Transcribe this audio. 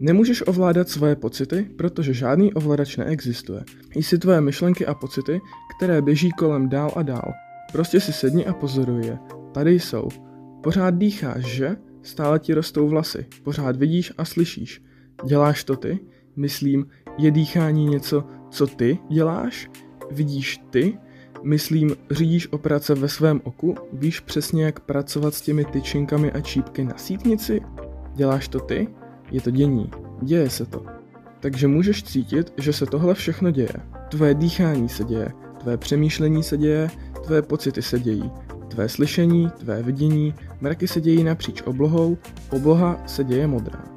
Nemůžeš ovládat svoje pocity, protože žádný ovladač neexistuje. Jsi tvoje myšlenky a pocity, které běží kolem dál a dál. Prostě si sedni a pozoruj je. Tady jsou. Pořád dýcháš, že? Stále ti rostou vlasy. Pořád vidíš a slyšíš. Děláš to ty? Myslím, je dýchání něco, co ty děláš? Vidíš ty? Myslím, řídíš operace ve svém oku? Víš přesně, jak pracovat s těmi tyčinkami a čípky na sítnici? Děláš to ty? Je to dění. Děje se to. Takže můžeš cítit, že se tohle všechno děje. Tvoje dýchání se děje, tvé přemýšlení se děje, tvé pocity se dějí, tvé slyšení, tvé vidění, mraky se dějí napříč oblohou, obloha se děje modrá.